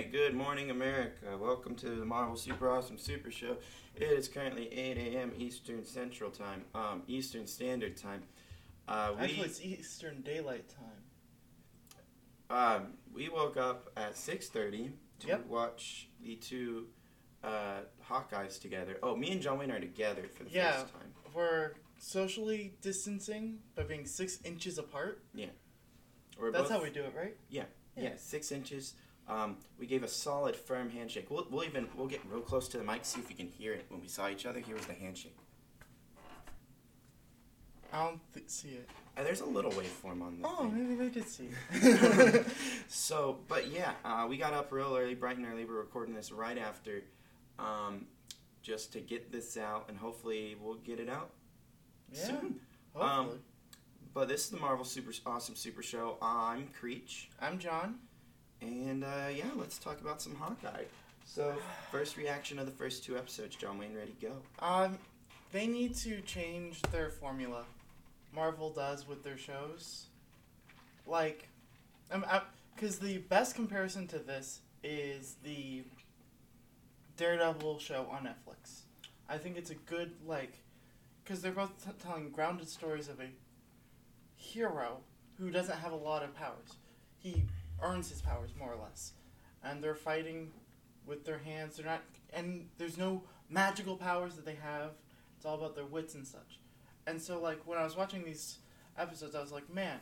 right, good morning, America. Welcome to the Marvel Super Awesome Super Show. It is currently 8 a.m. Eastern Central Time, um, Eastern Standard Time. Uh, we Actually, it's Eastern Daylight Time. um, we woke up at 6:30 to Yep. watch the two uh, Hawkeyes together. Oh, me and John Wayne are together for the Yeah. first time. We're socially distancing by being six inches apart. We're That's both, how we do it, right? Yeah, Yeah. six inches. Um, we gave a solid, firm handshake. We'll, we'll even we'll get real close to the mic, see if we can hear it when we saw each other. Here was the handshake. I don't th- see it. Uh, there's a little waveform on the Oh, thing. maybe they did see it. So, but yeah, uh, we got up real early, bright and early. We're recording this right after, um, just to get this out, and hopefully we'll get it out yeah, soon. hopefully. But this is the Marvel Super Awesome Super Show. I'm Creech, I'm John. And uh, yeah, let's talk about some Hawkeye. So, first reaction of the first two episodes. John Wayne, ready go? Um, they need to change their formula. Marvel does with their shows. Like, um, because the best comparison to this is the Daredevil show on Netflix. I think it's a good like, because they're both t- telling grounded stories of a hero who doesn't have a lot of powers. He earns his powers more or less, and they're fighting with their hands. They're not, and there's no magical powers that they have. It's all about their wits and such. And so, like when I was watching these episodes, I was like, man,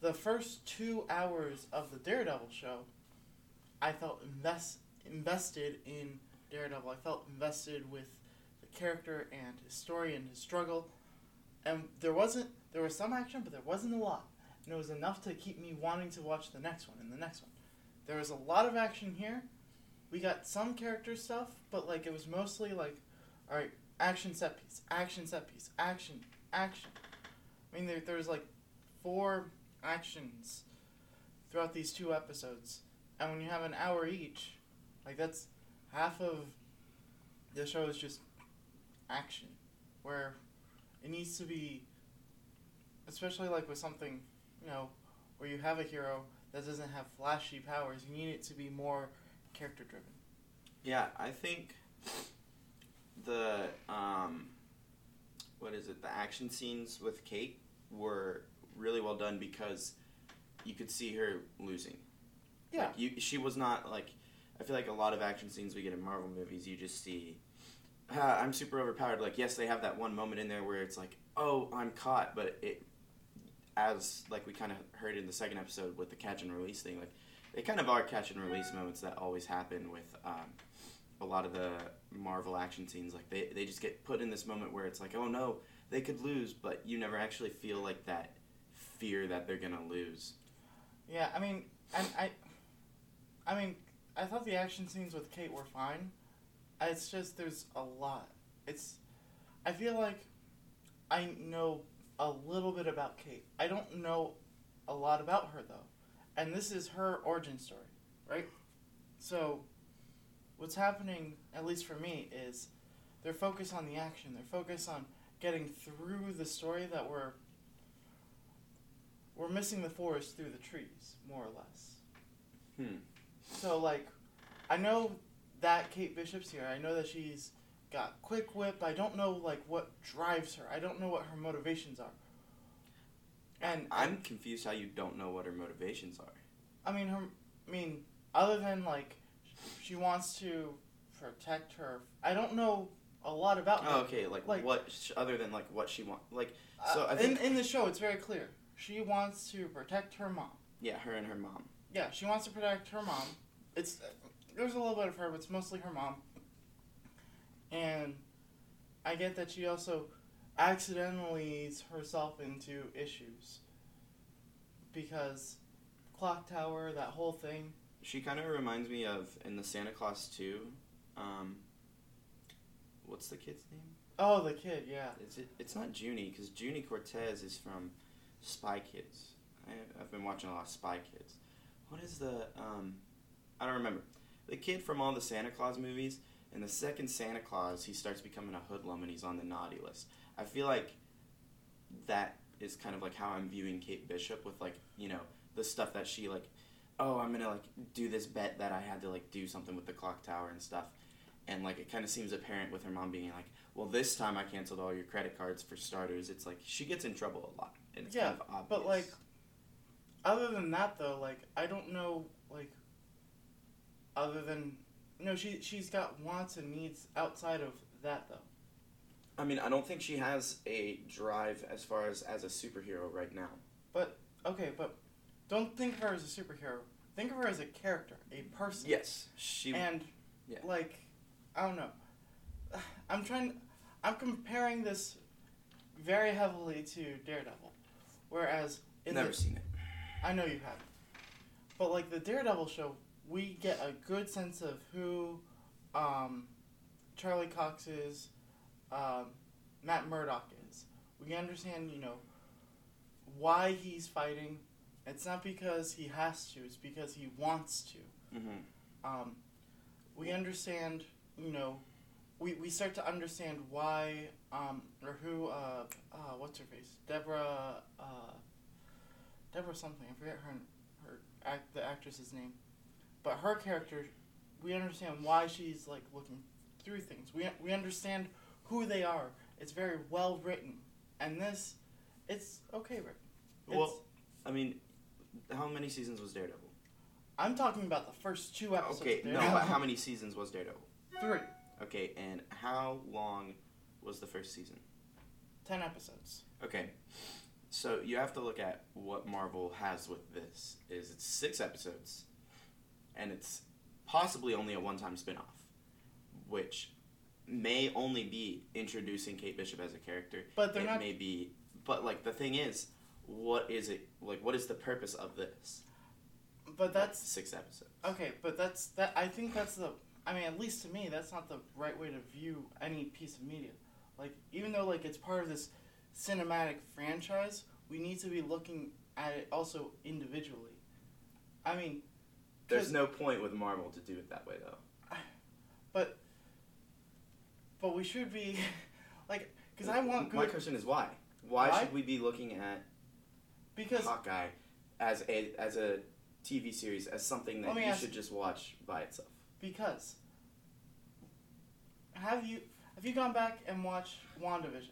the first two hours of the Daredevil show, I felt invest invested in Daredevil. I felt invested with the character and his story and his struggle. And there wasn't there was some action, but there wasn't a lot. And it was enough to keep me wanting to watch the next one and the next one. There was a lot of action here. We got some character stuff, but like it was mostly like, all right, action set piece, action set piece, action, action. I mean, there there was like four actions throughout these two episodes, and when you have an hour each, like that's half of the show is just action, where it needs to be, especially like with something, you know, where you have a hero that doesn't have flashy powers. You need it to be more character driven. Yeah, I think the um, what is it? The action scenes with Kate were really well done because you could see her losing. Yeah. Like, you, she was not like. I feel like a lot of action scenes we get in Marvel movies, you just see. "Ah, I'm super overpowered. Like, yes, they have that one moment in there where it's like, "Oh, I'm caught," but it, as like we kind of heard in the second episode with the catch and release thing, like they kind of are catch and release moments that always happen with um, a lot of the Marvel action scenes. Like they, they just get put in this moment where it's like, oh no, they could lose, but you never actually feel like that fear that they're gonna lose. Yeah, I mean, and I, I mean, I thought the action scenes with Kate were fine. It's just there's a lot. It's, I feel like, I know a little bit about Kate. I don't know a lot about her though, and this is her origin story, right? So, what's happening, at least for me, is they're focused on the action. They're focused on getting through the story that we're we're missing the forest through the trees, more or less. Hmm. So like, I know that Kate Bishop's here. I know that she's got quick whip. I don't know like what drives her. I don't know what her motivations are. And I'm confused how you don't know what her motivations are. I mean her. I mean other than like, she wants to protect her. I don't know a lot about her. Oh, okay. Like, Like- what other than like what she wants, Like, Uh, so I in think in the show, it's very clear. She wants to protect her mom. yeah, her and her mom. Yeah, she wants to protect her mom. It's there's a little bit of her, but it's mostly her mom. And I get that she also accidentally leads herself into issues because clock tower, that whole thing. She kind of reminds me of in the Santa Clause 2. Um, what's the kid's name? Oh, the kid, yeah. Is it? It's not Juni because Juni Cortez is from Spy Kids. I, I've been watching a lot of Spy Kids. What is the? Um, I don't remember. The kid from all the Santa Clause movies. In the second Santa Clause, he starts becoming a hoodlum and he's on the naughty list. I feel like that is kind of like how I'm viewing Kate Bishop with like you know the stuff that she like oh, I'm gonna like do this bet that I had to like do something with the clock tower and stuff, and like it kind of seems apparent with her mom being like, well, this time I canceled all your credit cards for starters. It's like she gets in trouble a lot, and it's Yeah, kind of obvious. but, like, Other than that, though, like I don't know, like other than no, she she's got wants and needs outside of that though. I mean, I don't think she has a drive as far as as a superhero right now. But okay, but don't think of her as a superhero. Think of her as a character, a person. Yes, she. And Yeah. like, I don't know. I'm trying. I'm comparing this very heavily to Daredevil, whereas in never the, seen it. I know you haven't, but like the Daredevil show, we get a good sense of who um, Charlie Cox is, um, Matt Murdock is. We understand, you know, why he's fighting. It's not because he has to; it's because he wants to Mm-hmm. um, we understand, you know, we, we start to understand why, um, or who, uh, uh, what's her face? Deborah, uh, Deborah something. I forget her, her act, the actress's name. But her character, we understand why she's, like, looking through things. We, we understand who they are. It's very well written. And this, it's okay written. It's, Well, I mean, how many seasons was Daredevil? I'm talking about the first two episodes. Okay, no, but how many seasons was Daredevil? Three. Okay, and how long was the first season? Ten episodes. Okay, so you have to look at what Marvel has with this. Is it's six episodes, and it's possibly only a one-time spin-off, which may only be introducing Kate Bishop as a character. But they're it not may be, but like the thing is, what is it like? What is the purpose of this? But that's six episodes. okay. But that's that. I think that's the. I mean, at least to me, that's not the right way to view any piece of media. Like, even though like it's part of this cinematic franchise, we need to be looking at it also individually. I mean, There's no point with Marvel to do it that way, though. but but we should be like because I want good. My question is why? Why, Why? should we be looking at because Hawkeye as a as a TV series as something that you should just watch by itself? because have you have you gone back and watched WandaVision?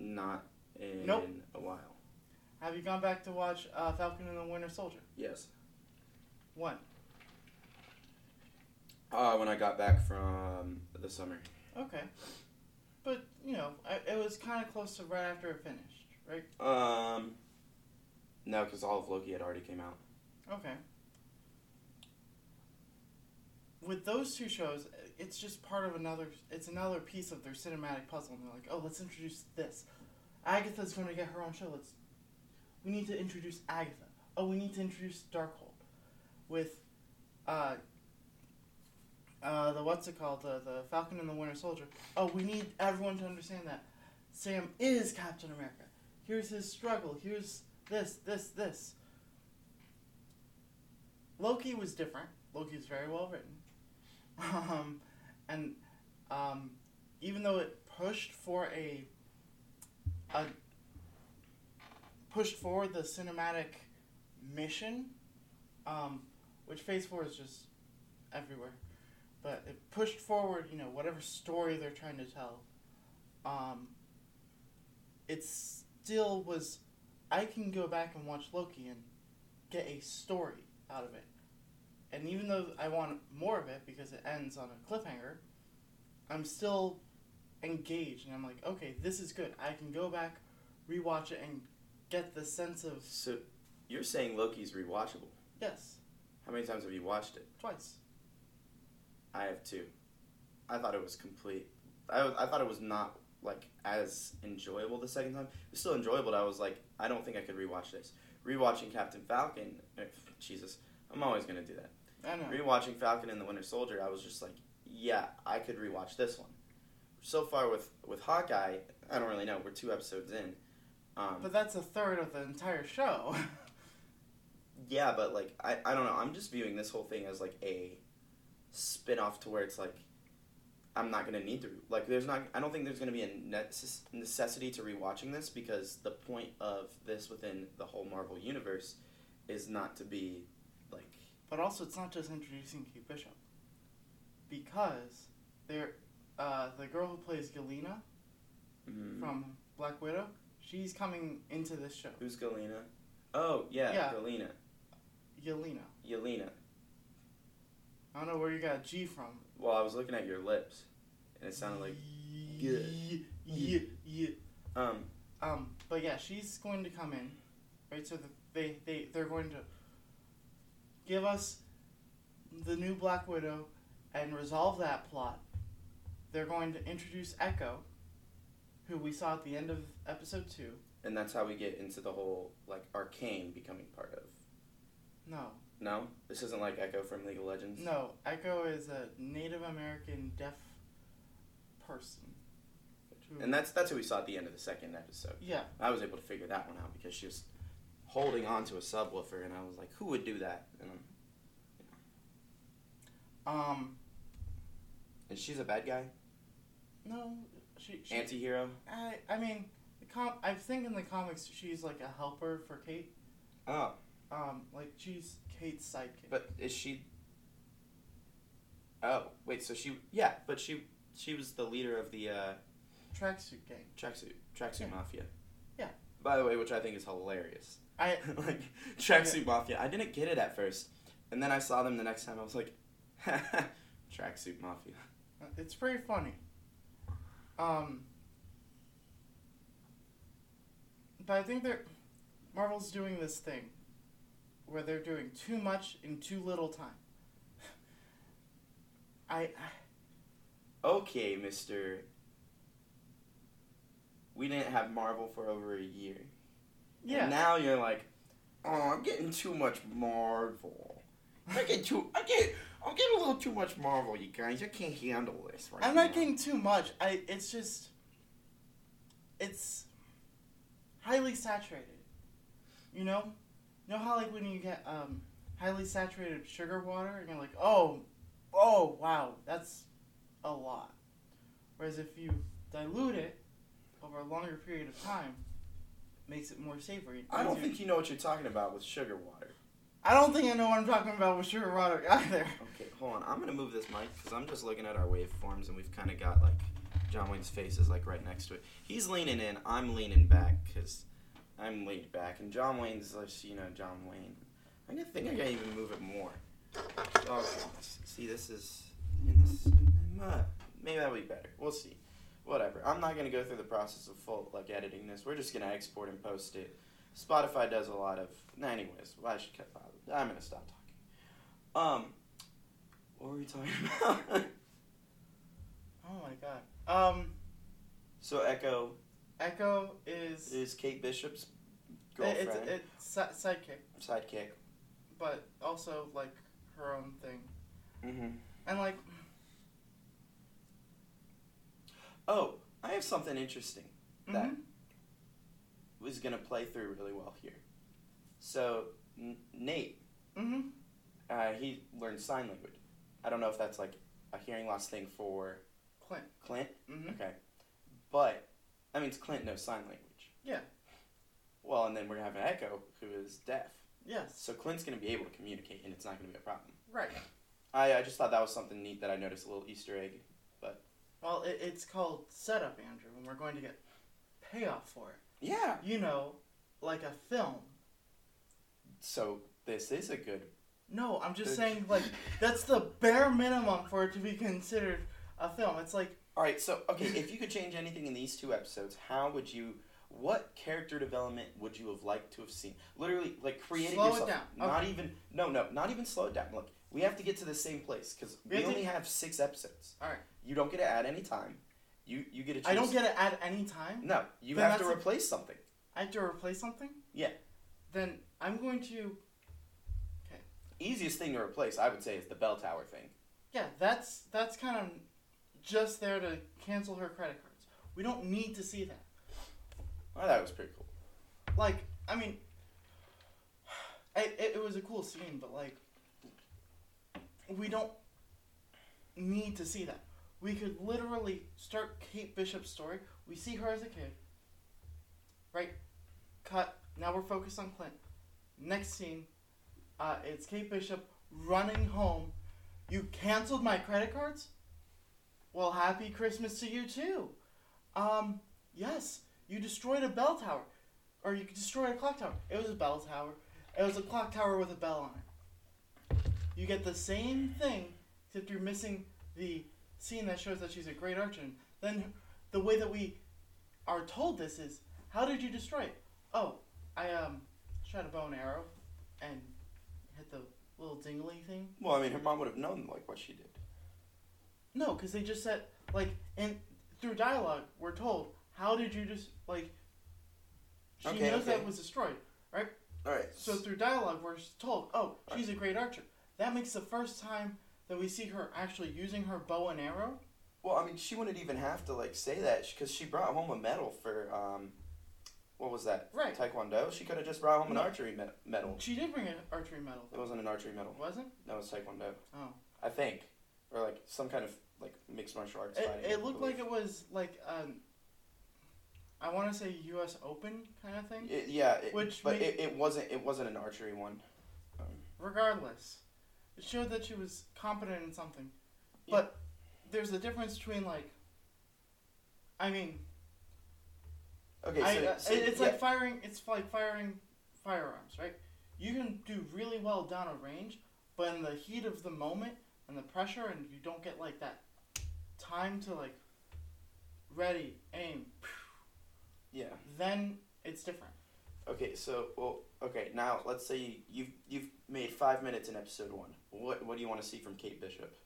Not in Nope. a while. Have you gone back to watch uh, Falcon and the Winter Soldier? Yes. When? Uh, when I got back from the summer. Okay. But, you know, I, it was kind of close to right after it finished, right? Um, no, because all of Loki had already came out. Okay. With those two shows, it's just part of another, it's another piece of their cinematic puzzle. And they're like, oh, let's introduce this. Agatha's going to get her own show. Let's, we need to introduce Agatha. Oh, we need to introduce Darkhold. With, uh, uh, the what's it called? The, the Falcon and the Winter Soldier. Oh, we need everyone to understand that Sam is Captain America. Here's his struggle. Here's this, this, this. Loki was different. Loki was very well written. Um, and um, even though it pushed for a, a pushed forward the cinematic mission, um, which Phase Four is just everywhere, but it pushed forward, you know, whatever story they're trying to tell. Um, it still was. I can go back and watch Loki and get a story out of it. And even though I want more of it because it ends on a cliffhanger, I'm still engaged and I'm like, okay, this is good. I can go back, rewatch it, and get the sense of So, you're saying Loki's rewatchable. yes, How many times have you watched it? twice. I have two. I thought it was complete. I, I thought it was not like as enjoyable the second time. It was still enjoyable. But I was like, I don't think I could rewatch this. Rewatching Captain Falcon, eh, Jesus, I'm always gonna do that. I know. Rewatching Falcon and the Winter Soldier, I was just like, yeah, I could rewatch this one. So far with with Hawkeye, I don't really know. We're two episodes in. Um, But that's a third of the entire show. yeah, but like I, I don't know. I'm just viewing this whole thing as like a spin off to where it's like I'm not gonna need to like. There's not. I don't think there's gonna be a necess- necessity to rewatching this because the point of this within the whole Marvel universe is not to be like. But also, it's not just introducing Kate Bishop. Because they're, uh, the girl who plays Galena Mhm. from Black Widow, she's coming into this show. Who's Galena? Oh yeah, Yeah. Galena. Yelena. Yelena. I don't know where you got G from. Well, I was looking at your lips, and it sounded like yeah, yeah, yeah. um. Um, but yeah, she's going to come in, right? So that they they they're going to give us the new Black Widow and resolve that plot. They're going to introduce Echo, who we saw at the end of episode two. And that's how we get into the whole like arcane becoming part of. No, No, this isn't like Ekko from League of Legends. no, Echo is a Native American deaf person. And that's that's who we saw at the end of the second episode. yeah, I was able to figure that one out because she was holding on to a subwoofer, and I was like, who would do that? And, um, um, and she's a bad guy, no, she, she anti-hero. I I mean, the com- I think in the comics she's like a helper for Kate. Oh, Um, like she's Kate's sidekick. but is she? Oh wait, so she yeah, but she she was the leader of the uh, tracksuit gang. tracksuit tracksuit Yeah. mafia. Yeah. By the way, which I think is hilarious. I like tracksuit mafia. I didn't get it at first, and then I saw them the next time. I was like, tracksuit mafia. it's pretty funny. Um, but I think they're Marvel's doing this thing where they're doing too much in too little time. I Okay, Mister. We didn't have Marvel for over a year. yeah. And now you're like, oh, I'm getting too much Marvel. I get too, I get, I'm getting a little too much Marvel, you guys. I can't handle this right I'm now. not getting too much. I it's just it's highly saturated. You know? You know how like when you get um highly saturated sugar water and you're like, "Oh, oh, wow, that's a lot." Whereas if you dilute it over a longer period of time, it makes it more savory. I don't think you know what you're talking about with sugar water. I don't think I know what I'm talking about with sugar water either. Okay, hold on. I'm gonna move this mic because I'm just looking at our waveforms and we've kind of got like John Wayne's face is like right next to it. He's leaning in. I'm leaning back because I'm laid back, and John Wayne's like you know John Wayne. I gotta think I gotta even move it more. Oh. See, this is this. uh, Maybe that'll be better. We'll see. Whatever. I'm not gonna go through the process of full like editing this. We're just gonna export and post it. Spotify does a lot of. Anyways, well, I should cut? I'm gonna stop talking. Um, what were we talking about? Oh my god. Um so Echo Echo is is Kate Bishop's it's girlfriend, it's si- sidekick. sidekick. but also like her own thing. Mm-hmm. And like, Oh, I have something interesting that mhm. was gonna play through really well here. So N- Nate, Mhm. uh, he learned sign language. I don't know if that's like a hearing loss thing for Clint. Clint. Mhm. Okay, but that means Clint knows sign language. Yeah. Well, and then we're having Echo, who is deaf. Yes. So Clint's gonna be able to communicate, and it's not gonna be a problem. Right. I, I just thought that was something neat that I noticed a little Easter egg. But. Well, it, it's called setup, Andrew, and we're going to get payoff for it. Yeah. You know, like a film. So this is a good. No, I'm just saying like that's the bare minimum for it to be considered a film. It's like All right. So okay, if you could change anything in these two episodes, how would you? What character development would you have liked to have seen? Literally, like create Slow it yourself. down. Not Okay. even. No, no, not even slow it down. Look, we have to get to the same place because We we have to- only have six episodes. All right. You don't get to add any time. You you get to. Choose. I don't get it at any time. No, you Then have to that's a- replace something. I have to replace something. Yeah. Then I'm going to. Okay. Easiest thing to replace, I would say, is the bell tower thing. Yeah, that's that's kind of just there to cancel her credit cards. We don't need to see that. Thought it was pretty cool. Like, I mean, it, it, it was a cool scene, but like, we don't need to see that. We could literally start Kate Bishop's story. We see her as a kid, right? Cut. Now we're focused on Clint. Next scene, uh, it's Kate Bishop running home. You canceled my credit cards? Well, happy Christmas to you too. Um, yes, you destroyed a bell tower. Or you destroyed a clock tower. It was a bell tower. It was a clock tower with a bell on it. You get the same thing, except you're missing the scene that shows that she's a great archer. Then the way that we are told this is, how did you destroy it? Oh, I um shot a bow and arrow and hit the little dingly thing. Well, I mean, her mom would have known like what she did. No, because they just said like and through dialogue we're told how did you just like she Okay, knows that okay. it was destroyed. Right? All right. So through dialogue we're told, oh, she's a great archer. That makes the first time that we see her actually using her bow and arrow. Well, I mean, she wouldn't even have to like say that because she brought home a medal for um, what was that? Right. Taekwondo. She could have just brought home an archery me- medal. She did bring an archery medal. It wasn't an archery medal. Wasn't? No, it was Taekwondo. Oh. I think, or like some kind of like mixed martial arts It, fighting. it looked like it was like um, I want to say U.S. Open kind of thing. It- yeah, it, Which but made- it, it wasn't. It wasn't an archery one. Um, Regardless, it showed that she was competent in something. Yeah. But there's a difference between like. I mean, okay, I, so, uh, so it- it's yeah, like firing. It's like firing firearms, right? You can do really well down a range, but in the heat of the moment and the pressure, and you don't get like that time to like ready, aim. yeah. Then it's different. Okay, so well, okay. Now let's say you, you've you've made five minutes in episode one. What what do you want to see from Kate Bishop?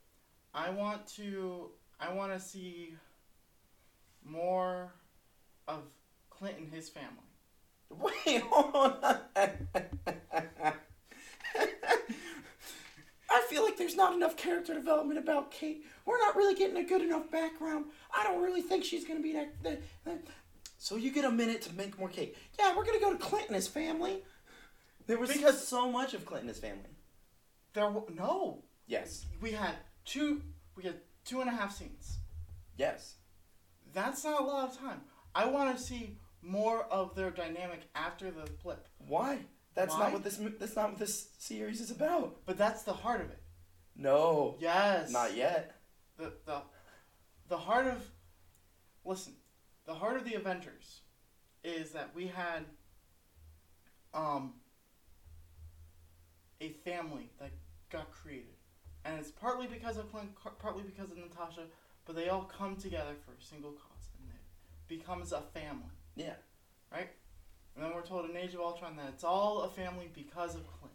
I want to. I want to see more of Clint and his family. Wait, hold on. I feel like there's not enough character development about Kate. We're not really getting a good enough background. I don't really think she's gonna be that. that, that. So you get a minute to make more Kate. Yeah, we're gonna go to Clint and his family. There was Because- so much of Clint and his family. There, w- no, Yes. we had two. We had two and a half scenes. Yes. That's not a lot of time. I want to see more of their dynamic after the flip. Why? That's Why? not what this. That's not what this series is about. But that's the heart of it. No. Yes. Not yet. The the the heart of listen, the heart of the Avengers is that we had um a family that got created. And it's partly because of Clint, partly because of Natasha, but they all come together for a single cause and it becomes a family. Yeah. Right? And then we're told in Age of Ultron that it's all a family because of Clint.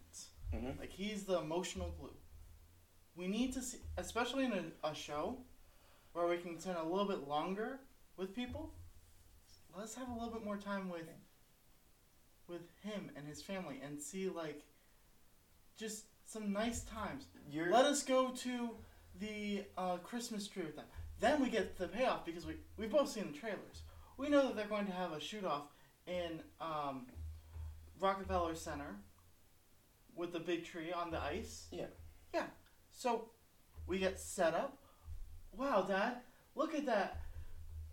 Mhm. Like he's the emotional glue. We need to see, especially in a, a show where we can spend a little bit longer with people. Let's have a little bit more time with with him and his family and see like just some nice times. You're. Let us go to the uh, Christmas tree with them. Then we get the payoff because we we've both seen the trailers. We know that they're going to have a shoot off in um, Rockefeller Center with the big tree on the ice. Yeah. Yeah. So we get set up. Wow, Dad, look at that.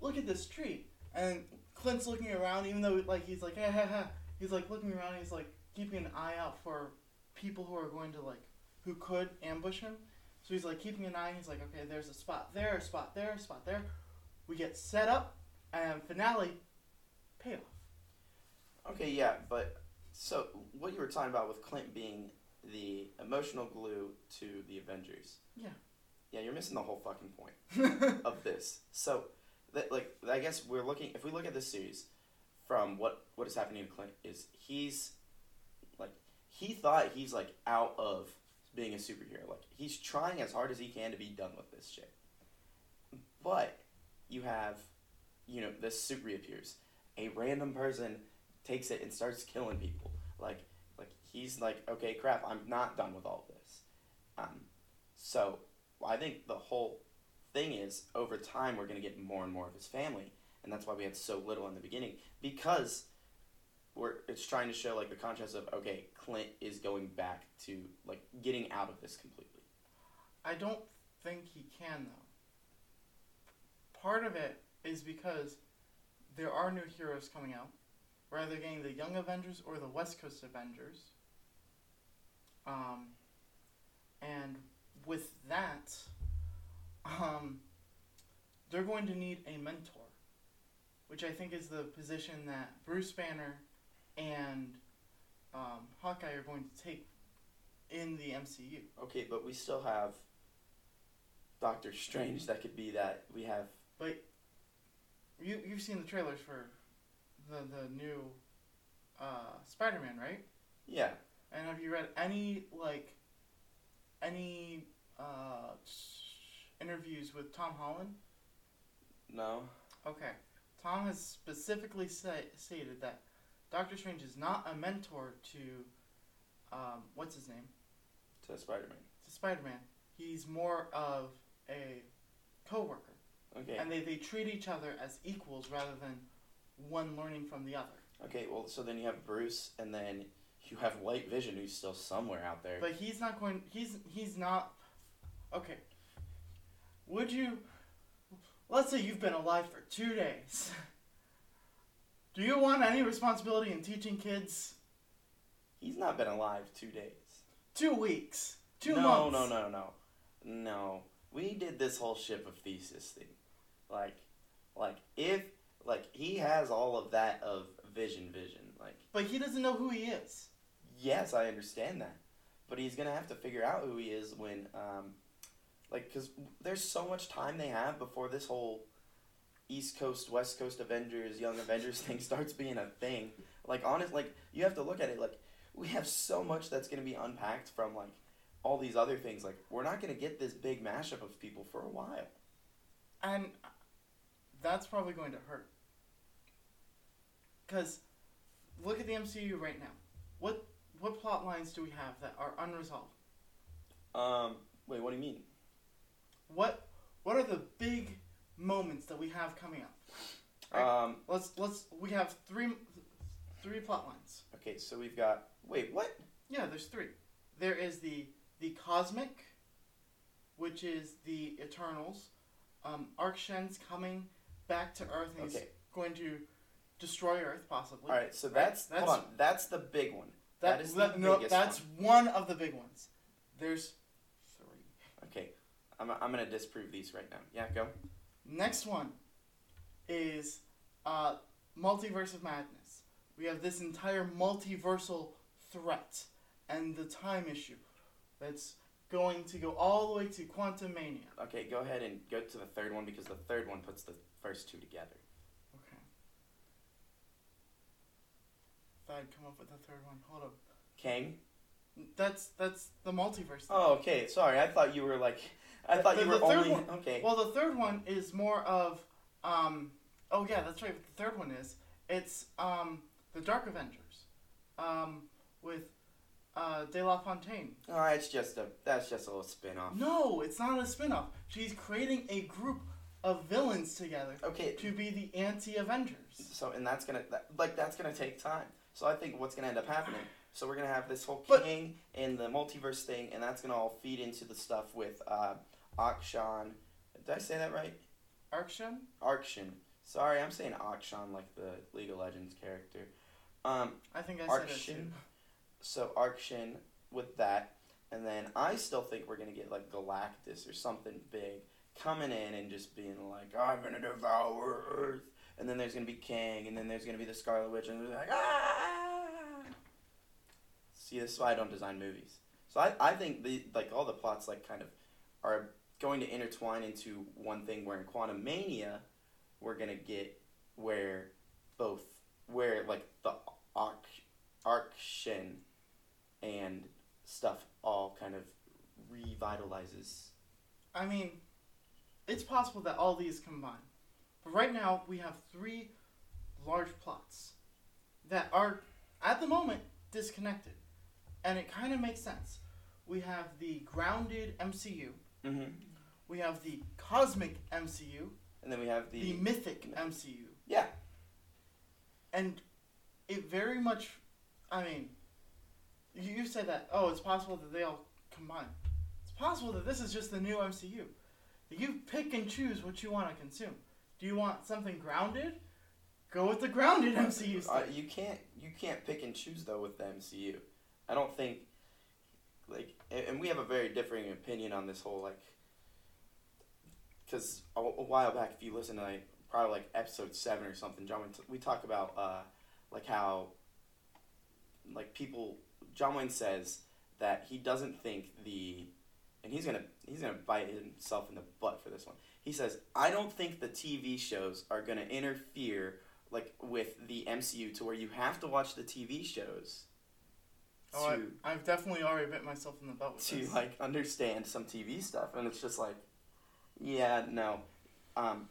Look at this tree. And Clint's looking around, even though like he's like. He's like looking around. He's like keeping an eye out for people who are going to like who could ambush him. So he's like keeping an eye. He's like, okay, there's a spot there, a spot there, a spot there. We get set up, and finale, payoff. Okay, yeah, but so what you were talking about with Clint being the emotional glue to the Avengers. Yeah. Yeah, you're missing the whole fucking point of this. So, that like I guess we're looking if we look at this series from what what is happening to Clint is he's like he thought he's like out of being a superhero. Like he's trying as hard as he can to be done with this shit. But you have you know, this suit reappears. A random person takes it and starts killing people. Like like he's like, okay, crap, I'm not done with all this. Um, so I think the whole thing is over time we're gonna get more and more of his family, and that's why we had so little in the beginning because we're it's trying to show like the contrast of okay, Clint is going back to like getting out of this completely. I don't think he can though. Part of it is because there are new heroes coming out. We're either getting the Young Avengers or the West Coast Avengers. Um, And with that, um, they're going to need a mentor, which I think is the position that Bruce Banner and um, Hawkeye are going to take in the MCU. Okay, but we still have Doctor Strange that could be that. We have But you you've seen the trailers for the the new uh, Spider-Man, right? yeah. And have you read any like any uh, interviews with Tom Holland? No. Okay, Tom has specifically say, stated that Doctor Strange is not a mentor to um, what's his name To Spider Man. to Spider-Man. He's more of a coworker, Okay. and they, they treat each other as equals rather than one learning from the other. Okay. Well, so then you have Bruce, and then you have White Vision, who's still somewhere out there. But he's not going. He's he's not. Okay. Would you? Let's say you've been alive for two days. Do you want any responsibility in teaching kids? He's not been alive two days. Two weeks. Two no, months. No, no, no, no. No. We did this whole ship of Theseus thing. Like, like if like he has all of that of vision, vision. Like, But he doesn't know who he is. Yes, I understand that, but he's gonna have to figure out who he is when, um, like, cause there's so much time they have before this whole East Coast, West Coast Avengers, Young Avengers thing starts being a thing. Like, honest, like you have to look at it like we have so much that's gonna be unpacked from like all these other things. Like, we're not gonna get this big mashup of people for a while. And that's probably going to hurt. Because look at the MCU right now. What what plot lines do we have that are unresolved? Um, wait, what do you mean? What what are the big moments that we have coming up? Right. Um, Let's let's we have three three plot lines. okay, so we've got. Wait, what? Yeah, there's three. There is the the cosmic, which is the Eternals. Um, Arkshen's coming back to Earth and he's Okay. going to destroy Earth possibly. All right, so that's, That's- hold on. That's the big one. That, That is the no, biggest that's one. of the big ones. There's three. Okay, I'm, I'm gonna disprove these right now. Yeah, go. Next one is uh, multiverse of madness. We have this entire multiversal threat and the time issue that's going to go all the way to Quantumania. Okay, go ahead and go to the third one because the third one puts the first two together. Okay. If I'd come up with the third one, hold up. Kang. That's that's the multiverse. thing. Oh, okay. Sorry, I thought you were like. I thought the- you were the only. one- Okay. Well, the third one is more of, um, oh yeah, that's right. The third one is it's um the Dark Avengers, um with uh De La Fontaine. Oh, it's just a. That's just a little spin-off. No, it's not a spin-off. She's creating a group of villains together Okay. to be the anti-Avengers. So and that's gonna that, like that's gonna take time. So I think what's gonna end up happening. So we're gonna have this whole But- Kang and the multiverse thing, and that's gonna all feed into the stuff with uh, Akshan. Did I say that right? Arkshen? Arkshan. Sorry, I'm saying Akshan like the League of Legends character. Um, I think I said it too. So Arkshin with that, and then I still think we're gonna get like Galactus or something big coming in and just being like, I'm gonna devour Earth. And then there's gonna be Kang, and then there's gonna be the Scarlet Witch, and they're like, ah. See, this is why I don't design movies. So I, I think the like all the plots like kind of are going to intertwine into one thing. Where in Quantumania, we're gonna get where both where like the arc Arkshin and stuff all kind of revitalizes. I mean, it's possible that all these combine. But right now, we have three large plots that are, at the moment, disconnected. And it kind of makes sense. We have the grounded MCU, Mm-hmm. we have the cosmic MCU, And then we have the, the, mythic MCU. yeah. And it very much, I mean, you you said that, oh, it's possible that they all combine. It's possible that this is just the new MCU. You pick and choose what you want to consume. Do you want something grounded? Go with the grounded MCU Uh, stuff. you can't you can't pick and choose though with the MCU. I don't think like, and and we have a very differing opinion on this whole like, because a, a while back, if you listen to like probably like episode seven or something, John, we talk about uh, like how, like people, John Wayne says that he doesn't think the, and he's gonna he's gonna bite himself in the butt for this one. He says I don't think the TV shows are gonna interfere like with the MCU to where you have to watch the TV shows Oh, to I, I've definitely already bit myself in the butt with to this. like understand some TV stuff, and it's just like, yeah, no, um,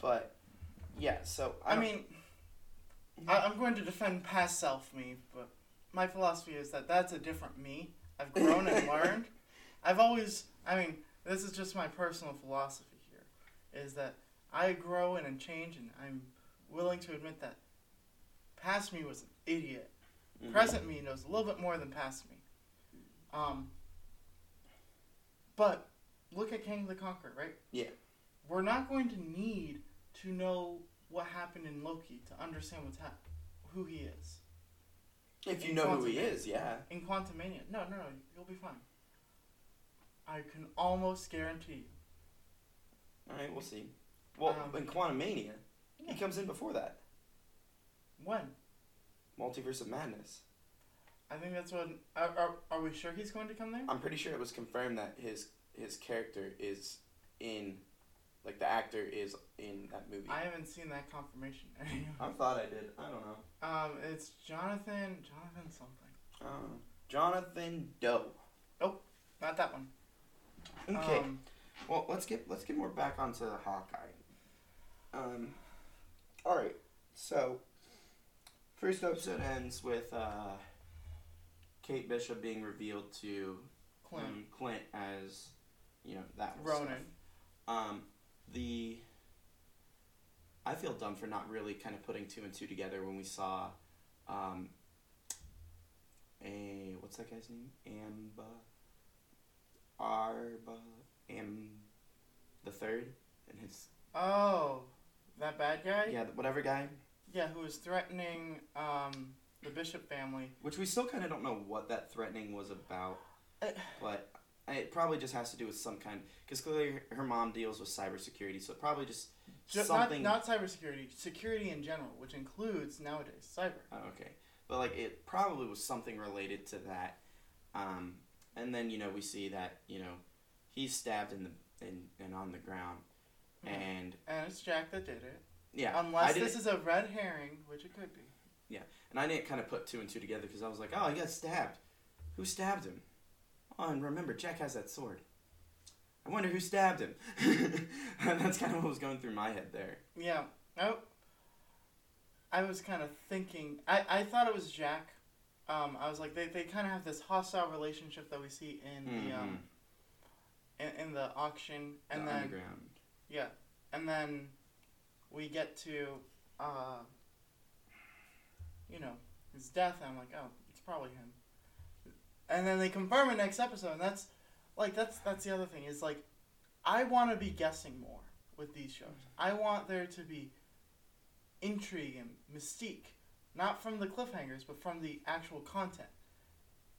but yeah. So I, I mean, I, I'm going to defend past self me, but my philosophy is that that's a different me. I've grown and learned. I've always, I mean, this is just my personal philosophy is that I grow and I change, and I'm willing to admit that past me was an idiot. Mhm. Present me knows a little bit more than past me. Um, but look at Kang of the Conqueror, right? Yeah. We're not going to need to know what happened in Loki to understand what's hap- who he is. if you in know who he Quantum- is, yeah. In Quantumania. No, no, no, you'll be fine. I can almost guarantee you. All right, we'll see. Well, Um, in Quantumania, Yeah. he comes in before that. When? Multiverse of Madness. I think that's what. Are, are, are we sure he's going to come there? I'm pretty sure it was confirmed that his his character is in, like the actor is in that movie. I haven't seen that confirmation. I thought I did. I don't know. um, it's Jonathan. Jonathan something. Uh, Jonathan Doe. Nope, not that one. Okay. Um, Well, let's get let's get more back onto the Hawkeye. Um, all right. So, first episode ends with uh, Kate Bishop being revealed to Clint. um, Clint as you know that Ronan. Um, the I feel dumb for not really kind of putting two and two together when we saw, um, a what's that guy's name? Amba. Arba. Am. The third and his Oh, that bad guy? yeah whatever guy Yeah, who was threatening um, the Bishop family. which we still kind of don't know what that threatening was about Uh, but it probably just has to do with some kind because clearly her mom deals with cybersecurity so probably just Ju- something Not, not cybersecurity, security in general, which includes nowadays cyber. Oh, okay. But like it probably was something related to that. Um, and then you know we see that you know he's stabbed in the in and on the ground, Mhm. and And it's Jack that did it. yeah, Unless this is a red herring, which it could be. Yeah, and I didn't kind of put two and two together because I was like, oh, he got stabbed. Who stabbed him? Oh, and remember, Jack has that sword. I wonder who stabbed him. and that's kind of what was going through my head there. Yeah. I, I was kind of thinking. I, I thought it was Jack. Um, I was like, they, they kind of have this hostile relationship that we see in the um, in, in the auction, and the then. Yeah, and then we get to, uh, you know, his death. And I'm like, oh, it's probably him. And then they confirm it next episode, and that's like that's that's the other thing is like, I want to be guessing more with these shows. I want there to be intrigue and mystique, not from the cliffhangers, but from the actual content.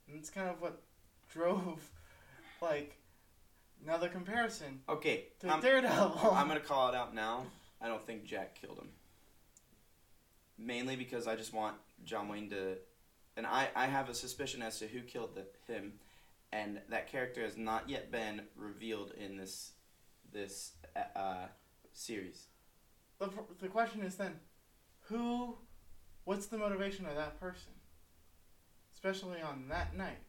And it's kind of what drove, like, another comparison Okay, to I'm- Daredevil. I'm gonna call it out now. I don't think Jack killed him. Mainly because I just want John Wayne to, and I, I have a suspicion as to who killed the, him, and that character has not yet been revealed in this this uh, uh, series. The, the question is then, who, what's the motivation of that person? Especially on that night.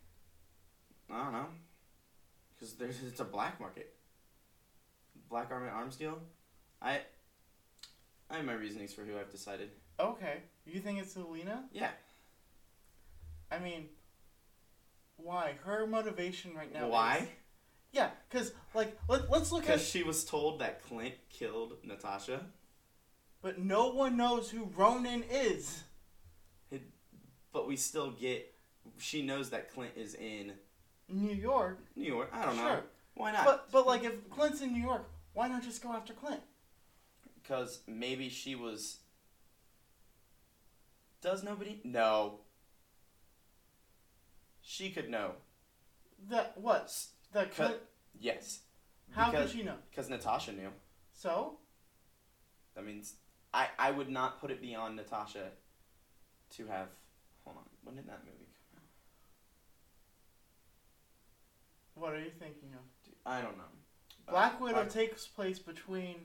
I don't know, because there's it's a black market. Black Army Arms deal. I I have my reasonings for who I've decided. Okay, you think it's Yelena? Yeah. I mean, why? Her motivation right now. Why? Is, yeah, because like let, let's look at. Because she was told that Clint killed Natasha. But no one knows who Ronan is. But we still get. She knows that Clint is in New York. New York. I don't know. Why not? But but like if Clint's in New York, why not just go after Clint? Because maybe she was. Does nobody? No. She could know. That what? That cut- Yes. How because, could she know? Because Natasha knew. So That means I I would not put it beyond Natasha to have. Hold on. When did that movie come out? What are you thinking of? I don't know. Black Widow I- takes place between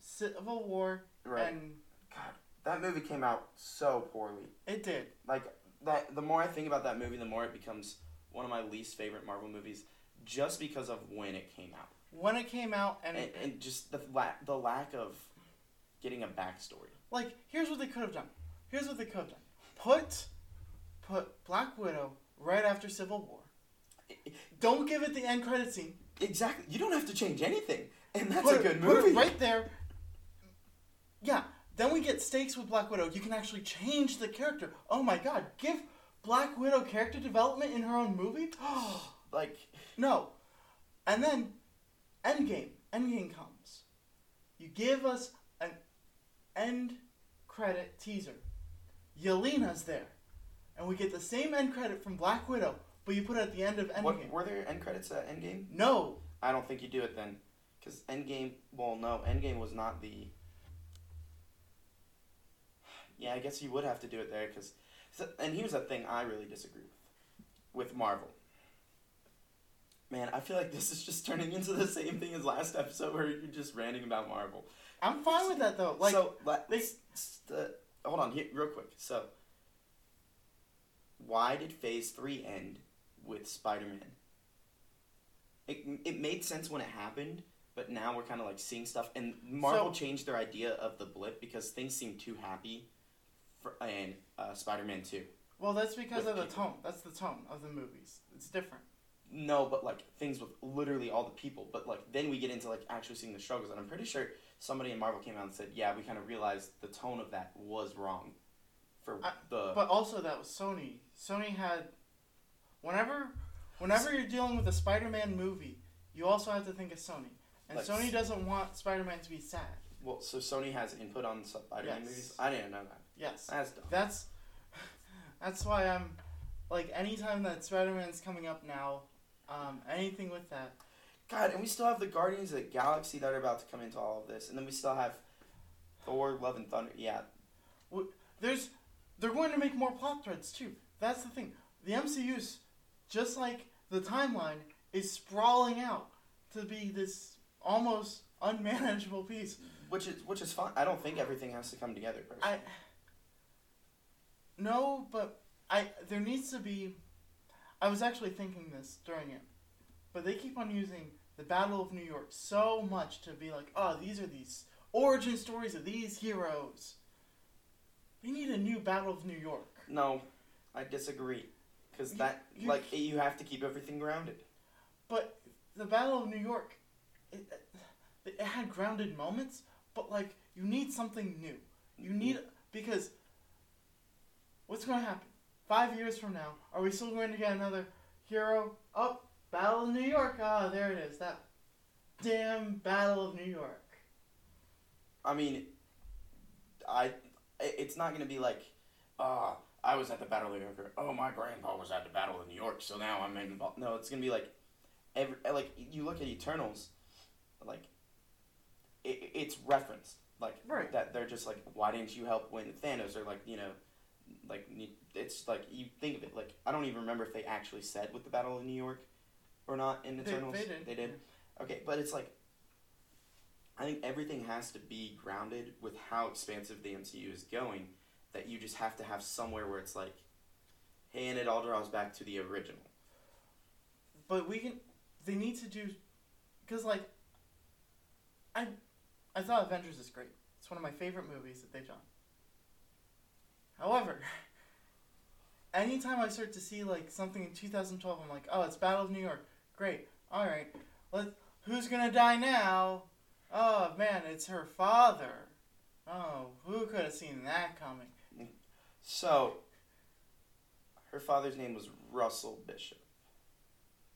Civil War Right. and God, that movie came out so poorly. it did. Like that. The more I think about that movie, the more it becomes one of my least favorite Marvel movies, just because of when it came out When it came out and, and, and just the la- the lack of getting a backstory. like here's what they could have done. Here's what they could have done. Put put Black Widow right after Civil War. Don't give it the end credit scene. Exactly. You don't have to change anything, and that's put a it- good put it movie. right there. Yeah. Then we get stakes with Black Widow. You can actually change the character. Oh my God! Give Black Widow character development in her own movie. Like No. And then Endgame. Endgame comes. You give us an end credit teaser. Yelena's there. And we get the same end credit from Black Widow, but you put it at the end of Endgame. what were there end credits at Endgame? No. I don't think you do it then, because Endgame. Well, no, Endgame was not the. Yeah, I guess you would have to do it there, because. And here's a thing I really disagree with, with Marvel. Man, I feel like this is just turning into the same thing as last episode, where you're just ranting about Marvel. I'm fine with that though. Like so, they- hold on, here, real quick. So, why did Phase Three end with Spider-Man? It it made sense when it happened, but now we're kind of like seeing stuff, and Marvel So- changed their idea of the blip because things seem too happy, for in uh, Spider-Man Two. well that's because of the people. tone. That's the tone of the movies. It's different. No, but like things with literally all the people. But like then we get into like actually seeing the struggles, and I'm pretty sure somebody in Marvel came out and said, "Yeah, we kind of realized the tone of that was wrong." For I- the But also that was Sony. Sony had whenever whenever you're dealing with a Spider-Man movie, you also have to think of Sony. And Like- Sony doesn't want Spider-Man to be sad. well, so Sony has input on Spider-Man Yes. movies. I didn't know that. Yes. That's dumb. That's that's why I'm like anytime that Spider-Man's coming up now, um, anything with that. God, and we still have the Guardians of the Galaxy that are about to come into all of this, and then we still have Thor: Love and Thunder. Yeah, There's they're going to make more plot threads too. That's the thing. The MCU's just like the timeline is sprawling out to be this almost unmanageable piece. which is which is fine. I don't think everything has to come together. Personally. I no, but I there needs to be. I was actually thinking this during it, but they keep on using the Battle of New York so much to be like, oh, these are these origin stories of these heroes. We need a new Battle of New York. No, I disagree. Because that, you- like, you have to keep everything grounded. But the Battle of New York, it, it had grounded moments, but like you need something new. You need because what's going to happen? Five years from now, are we still going to get another hero? Oh, Battle of New York. Ah, there it is. That damn Battle of New York. I mean, I, it's not gonna be like, uh, I was at the Battle of New York. Or, oh, my grandpa was at the Battle of New York, so now I'm involved. No, it's gonna be like, every like you look at Eternals, like, it, it's referenced like Right. that. They're just like, why didn't you help win Thanos? Or like, you know, like it's like you think of it like I don't even remember if they actually said with the Battle of New York, or not in They, Eternals. they did. They did. Okay, but it's like I think everything has to be grounded with how expansive the MCU is going. That you just have to have somewhere where it's like, hey, and it all draws back to the original. But we can. They need to do, because like. I, I thought Avengers is great. It's one of my favorite movies that they've done. However, anytime I start to see like something in 2012, I'm like, oh, it's Battle of New York. Great. All right. Let who's gonna die now? Oh man, it's her father. Oh, who could have seen that coming? So, her father's name was Russell Bishop.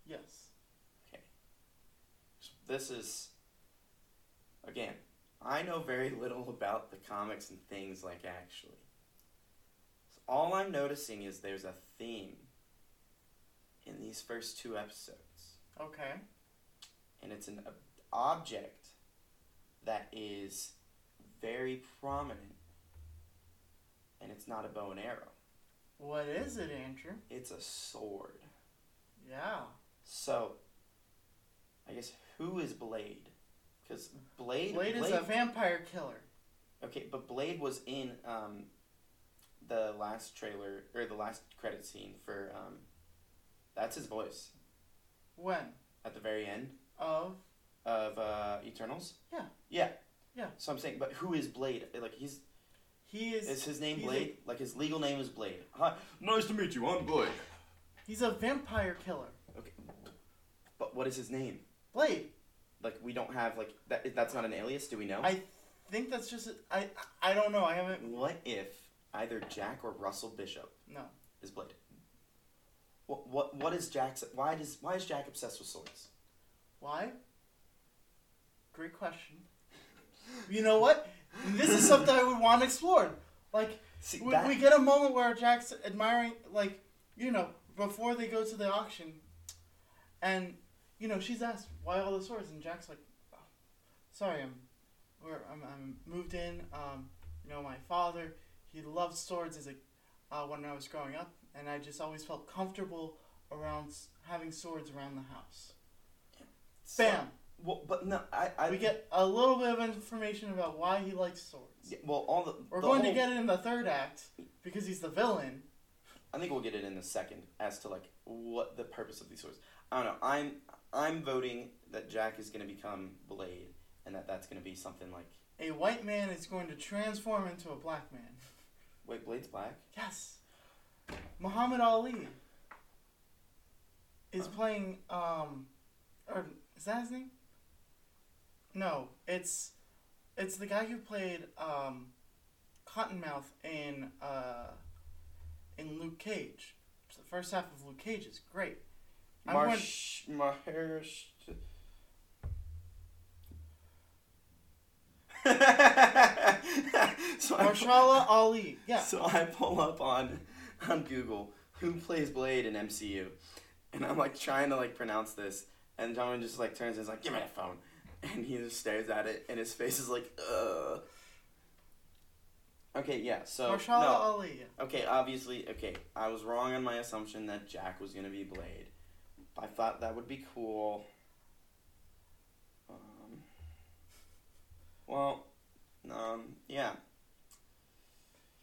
Yes. Okay. This is, again, I know very little about the comics and things like actually. So all I'm noticing is there's a theme in these first two episodes, Okay. and it's an ob- object that is very prominent, and it's not a bow and arrow. What is it, Andrew? It's a sword. Yeah. So, I guess who is Blade? Because Blade, Blade is a vampire killer. okay, but Blade was in um, the last trailer or the last credit scene for um, that's his voice When? at the very end Of. of uh, Eternals. Yeah. Yeah. Yeah. So I'm saying, but who is Blade? Like he's He is. is his name he's Blade? like his legal name is Blade. Hi, nice to meet you. I'm Blade. He's a vampire killer. Okay, but what is his name? Blade. Like we don't have like that. That's not an alias. Do we know? I think that's just. I I don't know. I haven't. What if either Jack or Russell Bishop No. is Blade? What what what is Jack's? Why does why is Jack obsessed with swords? Why? Great question. You know what? This is something I would want explored. Like, See we, that we get a moment where Jack's admiring, like, you know, before they go to the auction, and you know she's asked why all the swords, and Jack's like, oh, "Sorry, I'm, where I'm, I'm moved in. Um, you know, my father, he loved swords as a, uh, when I was growing up, and I just always felt comfortable around having swords around the house. So- Bam. Well, but no, I I we get a little bit of information about why he likes swords. yeah, well all the We're the going whole- to get it in the third act because he's the villain. I think we'll get it in a second as to like what the purpose of these swords. I don't know. I'm I'm voting that Jack is going to become Blade, and that that's going to be something like A white man is going to transform into a black man. wait, Blade's black. Yes. Muhammad Ali is Huh? playing um or is that his name? No, it's it's the guy who played um Cottonmouth in uh in Luke Cage. So The first half of Luke Cage is great. Marsh Mahersh. so Marshala Ali. Yeah. so I pull up on on Google who plays Blade in MCU, and I'm like trying to like pronounce this, and John just like turns and is like, "Give me that phone," and he just stares at it, and his face is like, "Ugh." Okay, yeah. So Marshala no. Ali. Okay, obviously, okay, I was wrong on my assumption that Jack was gonna be Blade. I thought that would be cool. Um, well, um, yeah.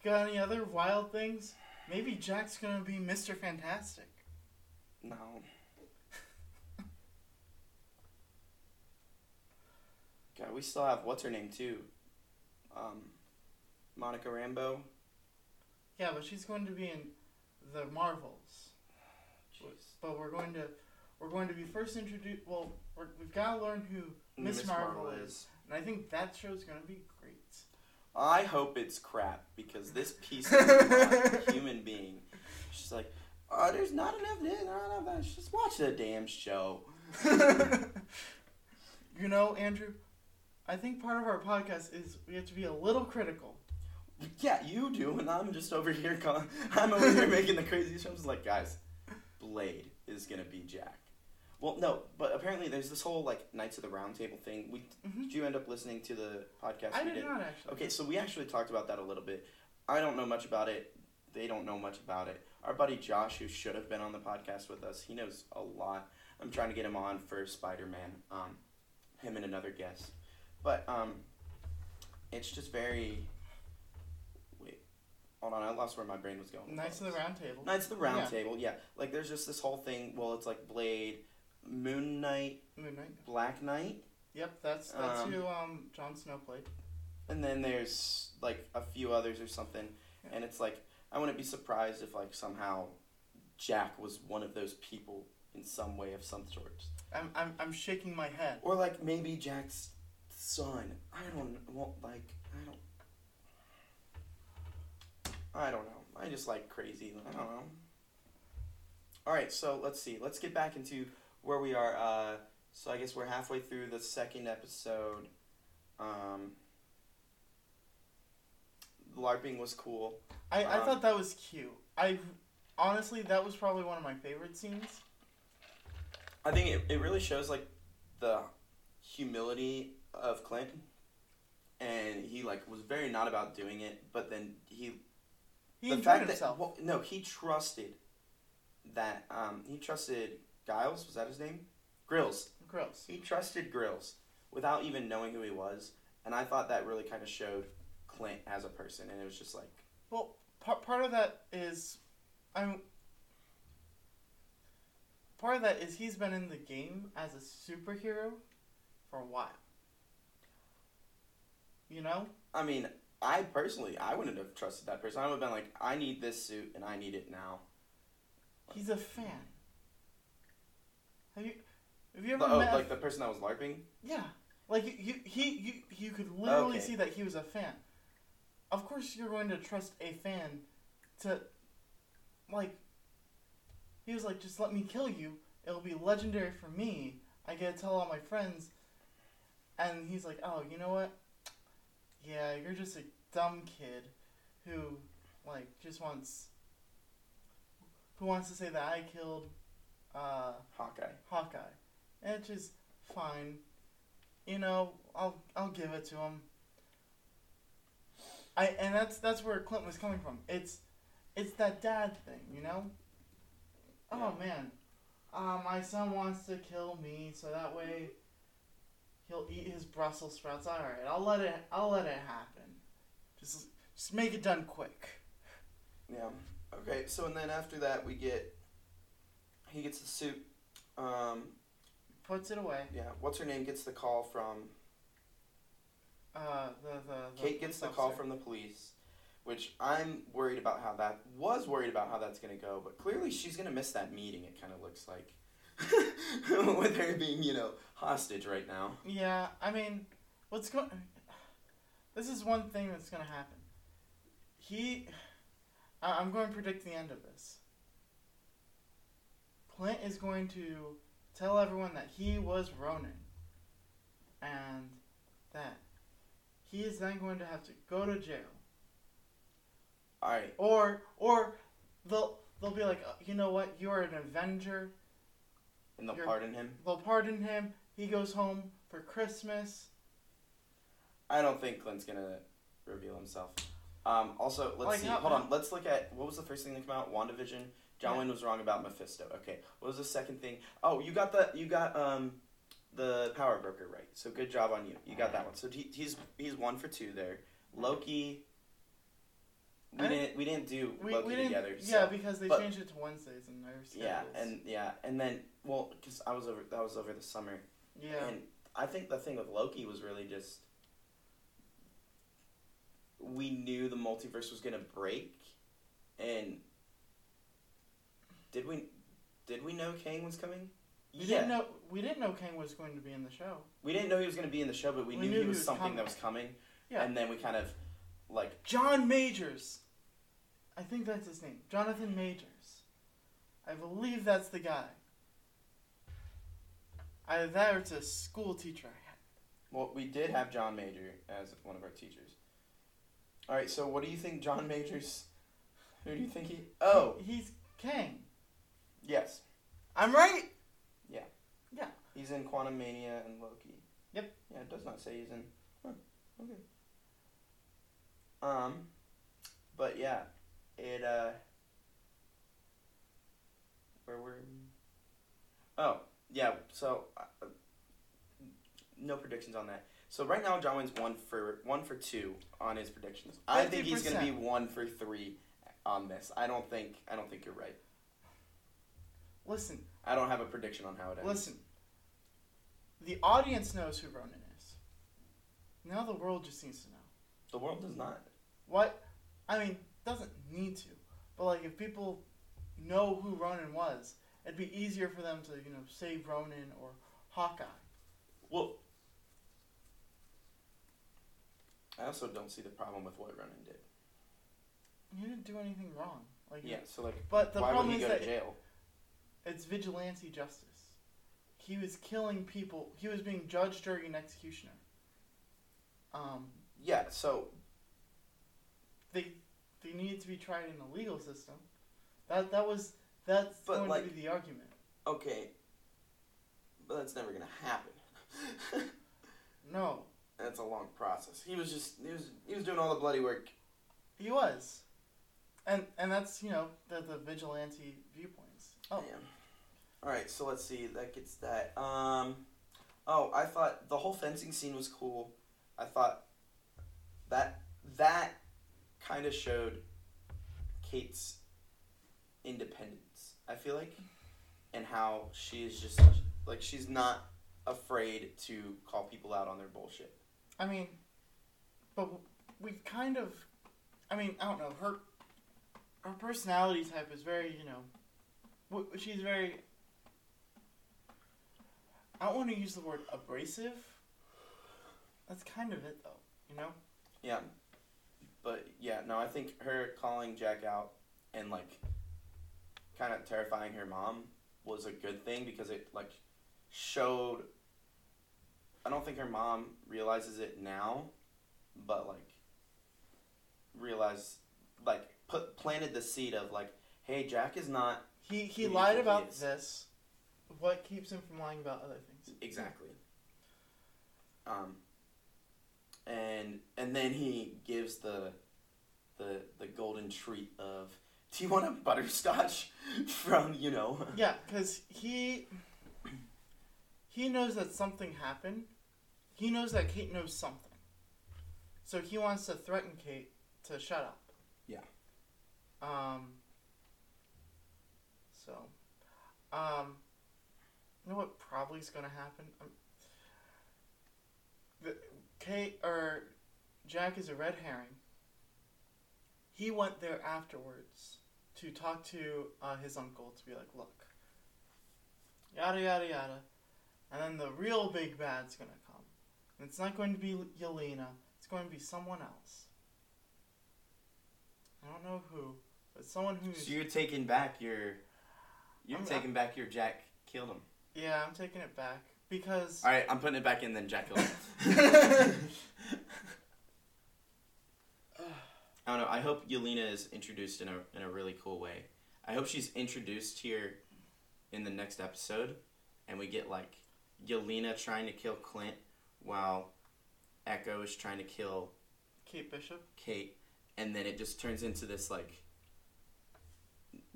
Got any other wild things? Maybe Jack's gonna be Mr. Fantastic. No. God, we still have what's her name too. Um, Monica Rambo. Yeah, but she's going to be in the Marvels. Jeez. But we're going to we're going to be first introduced. Well, we're, we've got to learn who Miss Marvel, is, and I think that show's going to be great. I hope it's crap because this piece of a human being. She's like, oh, there's not enough this, not enough that. Just watch the damn show. you know, Andrew, I think part of our podcast is we have to be a little critical. Yeah, you do, and I'm just over here. Calling, I'm over here making the crazy shows. Like, guys, Blade is gonna be Jack. Well, no, but apparently there's this whole like Knights of the Round Table thing. We Mhm. did you end up listening to the podcast? I we did not actually. Okay, so we actually talked about that a little bit. I don't know much about it. They don't know much about it. Our buddy Josh, who should have been on the podcast with us, he knows a lot. I'm trying to get him on for Spider Man. Um, him and another guest, but um, it's just very. Wait, hold on. I lost where my brain was going. Knights of the. Round Table. Knights of the Round Yeah. Table. Yeah, like there's just this whole thing. Well, it's like Blade, Moon Knight, Moon Knight. Black Knight. Yep, that's that's Um, who um Jon Snow played. And then there's like a few others or something. Yeah. And it's like I wouldn't be surprised if like somehow Jack was one of those people in some way of some sort. I'm I'm I'm shaking my head. Or like maybe Jack's son. I don't well, like I don't I don't know. I just like crazy. I don't know. Alright, so let's see. Let's get back into where we are. Uh, so I guess we're halfway through the second episode. Um, LARPing was cool. I, I Um, thought that was cute. I honestly that was probably one of my favorite scenes. I think it, it really shows like the humility of Clint, and he like was very not about doing it, but then he He the enjoyed fact himself. that well, no, he trusted that um, he trusted Giles was that his name, Grills. Gross. He trusted Grills without even knowing who he was, and I thought that really kind of showed Clint as a person, and it was just like Well, part part of that is, I'm. Part of that is he's been in the game as a superhero for a while. You know, I mean, I personally I wouldn't have trusted that person. I would have been like, I need this suit and I need it now. he's a fan. Have you have you ever oh, met? a like the person that was larping. Yeah, like you, you, he, you, you could literally Okay. see that he was a fan. Of course, you're going to trust a fan to, like. He was like, "Just let me kill you. It'll be legendary for me. I get to tell all my friends." And he's like, "Oh, you know what? Yeah, you're just a dumb kid, who, like, just wants, who wants to say that I killed, uh, Hawkeye. Hawkeye, and it's just fine. You know, I'll I'll give it to him. I and that's that's where Clint was coming from. It's it's that dad thing, you know. Oh man, uh, my son wants to kill me, so that way he'll eat his Brussels sprouts. All right, I'll let it I'll let it happen. Just just make it done quick. Yeah. Okay. So and then after that we get he gets the suit. Um, Puts it away. yeah. What's her name? Gets the call from Uh, the the, the Kate gets the call from the police, which I'm worried about how that was worried about how that's gonna go. But clearly she's gonna miss that meeting. It kind of looks like with her being you know hostage right now. Yeah, I mean, what's going? This is one thing that's gonna happen. He, I- I'm going to predict the end of this. Clint is going to tell everyone that he was Ronin, and that he is then going to have to go to jail, All right. or or they'll they'll be like, "Uh, you know what, you are an Avenger. And they'll pardon him. They'll pardon him. He goes home for Christmas. I don't think Clint's gonna reveal himself. Um, also, let's Like, see. how- Hold on. Let's look at what was the first thing that came out. WandaVision. John Yeah. Wayne was wrong about Mephisto. Okay. What was the second thing? Oh, you got the you got um the Power Broker right. So good job on you. You got that one. So he, he's he's one for two there. Loki. We I- didn't we didn't do We, Loki we didn't, together. yeah, because they but- changed it to Wednesdays in their schedules. yeah, and yeah, and then well, because I was over that was over the summer. yeah, And I think the thing with Loki was really just we knew the multiverse was gonna break, and did we did we know Kang was coming? we didn't know we didn't know Kang was going to be in the show. we didn't know he was gonna be in the show, but we, We knew, knew he was, something coming. that was coming. Yeah. And then we kind of like John Majors, I think that's his name, Jonathan Majors. I believe that's the guy. Either that or it's a school teacher. I had. well, we did have John Major as one of our teachers. All right, so what do you think, John Majors? Who do you think he? Oh, he's Kang. yes, I'm right. Yeah. Yeah. He's in Quantumania and Loki. Yep. Yeah, it does not say he's in. Huh, okay. Um, but yeah, it uh. Where were? Oh yeah, so uh, no predictions on that. So right now, John Wayne's one for one for two on his predictions. I think he's gonna be one for three on this. I don't think I don't think you're right. Listen, I don't have a prediction on how it ends. listen. The audience knows who Ronin is. Now the world just needs to know. the world does not. What? I mean, doesn't need to, but like if people know who Ronin was, it'd be easier for them to you know say Ronin or Hawkeye. Well, I also don't see the problem with what Ronin did. You didn't do anything wrong. Like Yeah, so like, But the why would problem he is go to jail? it's vigilante justice. He was killing people. He was being judge, jury, and executioner. Um, Yeah, so they they needed to be tried in the legal system. That that was that's But, going like- to be the argument. okay, but that's never gonna happen. No, that's a long process. He was just he was he was doing all the bloody work. he was, and and that's you know the the vigilante viewpoints. Oh, Yeah. All right, so let's see. That gets that. Um, oh, I thought the whole fencing scene was cool. I thought that that kind of showed Kate's independence. I feel like, and how she is just like she's not afraid to call people out on their bullshit. I mean, but we've kind of, I mean, I don't know her. Her personality type is very, you know, she's very. I don't want to use the word abrasive. That's kind of it, though. You know. Yeah. But yeah, no, I think her calling Jack out and like kind of terrifying her mom was a good thing because it like showed I don't think her mom realizes it now, but like realize like put planted the seed of like hey, Jack is not He he Who do you lied think he about this. What keeps him from lying about other things? Exactly. Um, and and then he gives the the the golden treat of do you want a butterscotch from you know Yeah, because he he knows that something happened. He knows that Kate knows something. So he wants to threaten Kate to shut up. Yeah. Um. So, um, you know what probably is gonna happen? Um, the Kate or Jack is a red herring. He went there afterwards to talk to uh, his uncle to be like, look, yada yada yada, and then the real big bad's gonna come, and it's not going to be Yelena. It's going to be someone else. I don't know who, but someone who's so you're taking back your you're I'm- taking back your Jack killed him yeah. I'm taking it back because all right I'm putting it back in then Jack I don't know I hope Yelena is introduced in a in a really cool way I hope she's introduced here in the next episode and we get like Yelena trying to kill Clint while Echo is trying to kill Kate Bishop. Kate, and then it just turns into this like,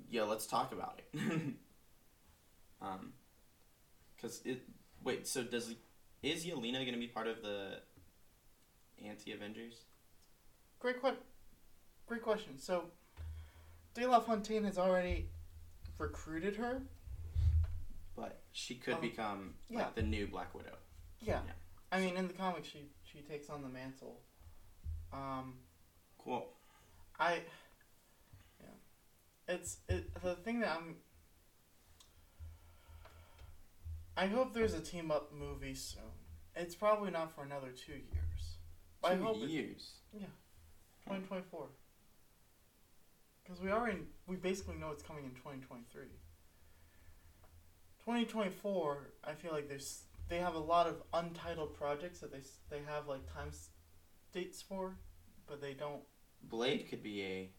yeah, let's talk about it. um, cause it. Wait, so does is Yelena gonna be part of the anti Avengers? Great que- great question. So, De La Fontaine has already recruited her. But she could Um, become yeah. like the new Black Widow. Yeah. Yeah. I mean, in the comics, she she takes on the mantle. Um, Cool. I. Yeah. It's it the thing that I'm. I hope there's a team up movie soon. It's probably not for another two years. But I Two years. it- years. 2024. Because we already, we basically know it's coming in 2023. 2024, I feel like there's, they have a lot of untitled projects that they they have like time dates for, but they don't. Blade could be a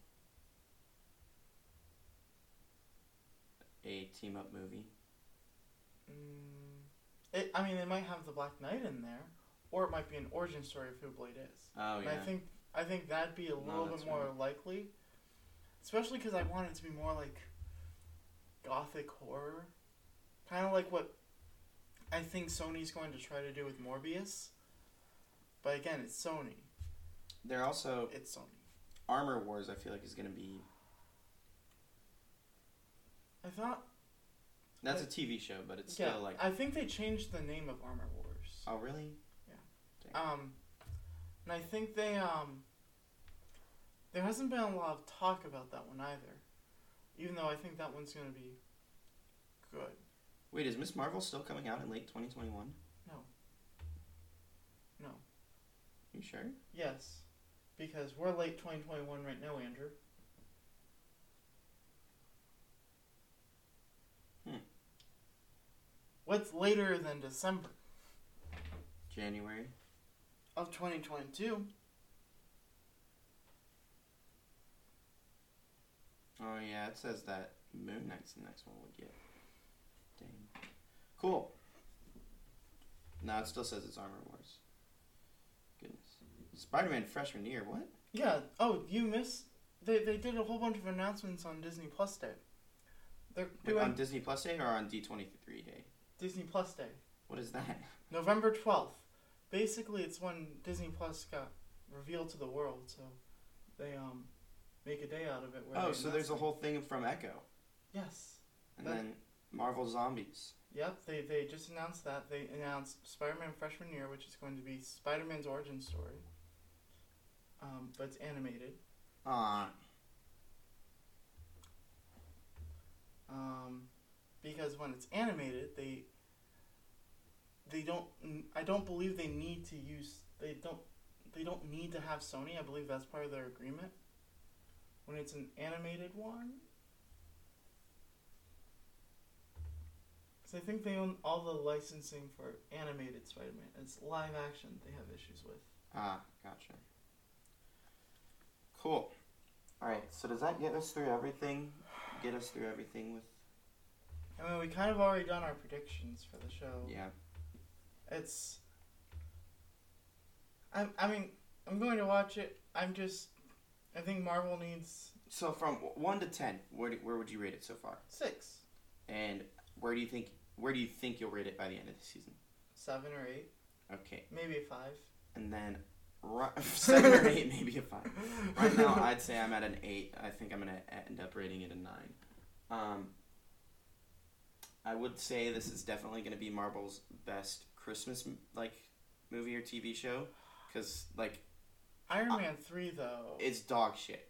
a team up movie. Mm, it, I mean, they might have the Black Knight in there, or it might be an origin story of who Blade is. Oh and yeah. I think I think that'd be a little bit more right. likely, especially because I want it to be more like gothic horror, kind of like what I think Sony's going to try to do with Morbius. But again, it's Sony. They're also It's Sony. Armor Wars. I feel like is gonna be I thought. That's a TV show, but it's yeah, still like I think they changed the name of Armor Wars. oh really? Yeah. Um, and I think they um. There hasn't been a lot of talk about that one either, even though I think that one's gonna be good. Wait, is Miss Marvel still coming out in late 2021? No. No. You sure? Yes, because we're late 2021 right now, Andrew. Hmm. What's later than December January. of 2022? Oh yeah, it says that Moon Knight's the next one we get. Dang. Cool. No, it still says it's Armor Wars. Goodness. Spider-Man freshman year. What? Yeah. Oh, you missed. They they did a whole bunch of announcements on Disney Plus Day. They're Wait, doing on Disney Plus Day or on D twenty three Day? Disney Plus Day, What is that? November twelfth. Basically, it's when Disney Plus got revealed to the world, so they um make a day out of it. Where Oh, so there's a whole thing from Echo. Yes. and That- then Marvel Zombies. Yep, they, they just announced that. They announced Spider Man freshman year, which is going to be Spider Man's origin story. Um, but it's animated. Ah, Um, because when it's animated, they they don't. I don't believe they need to use. They don't. They don't need to have Sony. I believe that's part of their agreement. When it's an animated one. Because I think they own all the licensing for animated Spider-Man. It's live action they have issues with. ah, gotcha. Cool. All right. So does that get us through everything? Get us through everything with I mean, we kind of already done our predictions for the show. yeah. It's. I I mean, I'm going to watch it. I'm just. I think Marvel needs So from one to ten, where do, where would you rate it so far? six, And where do you think where do you think you'll rate it by the end of the season? seven or eight, Okay. maybe a five. And then ri- seven or eight, maybe a five. Right now, I'd say I'm at an eight. I think I'm gonna end up rating it a nine. Um, I would say this is definitely gonna be Marvel's best Christmas like movie or TV show, because like Iron Man three though. it's dog shit.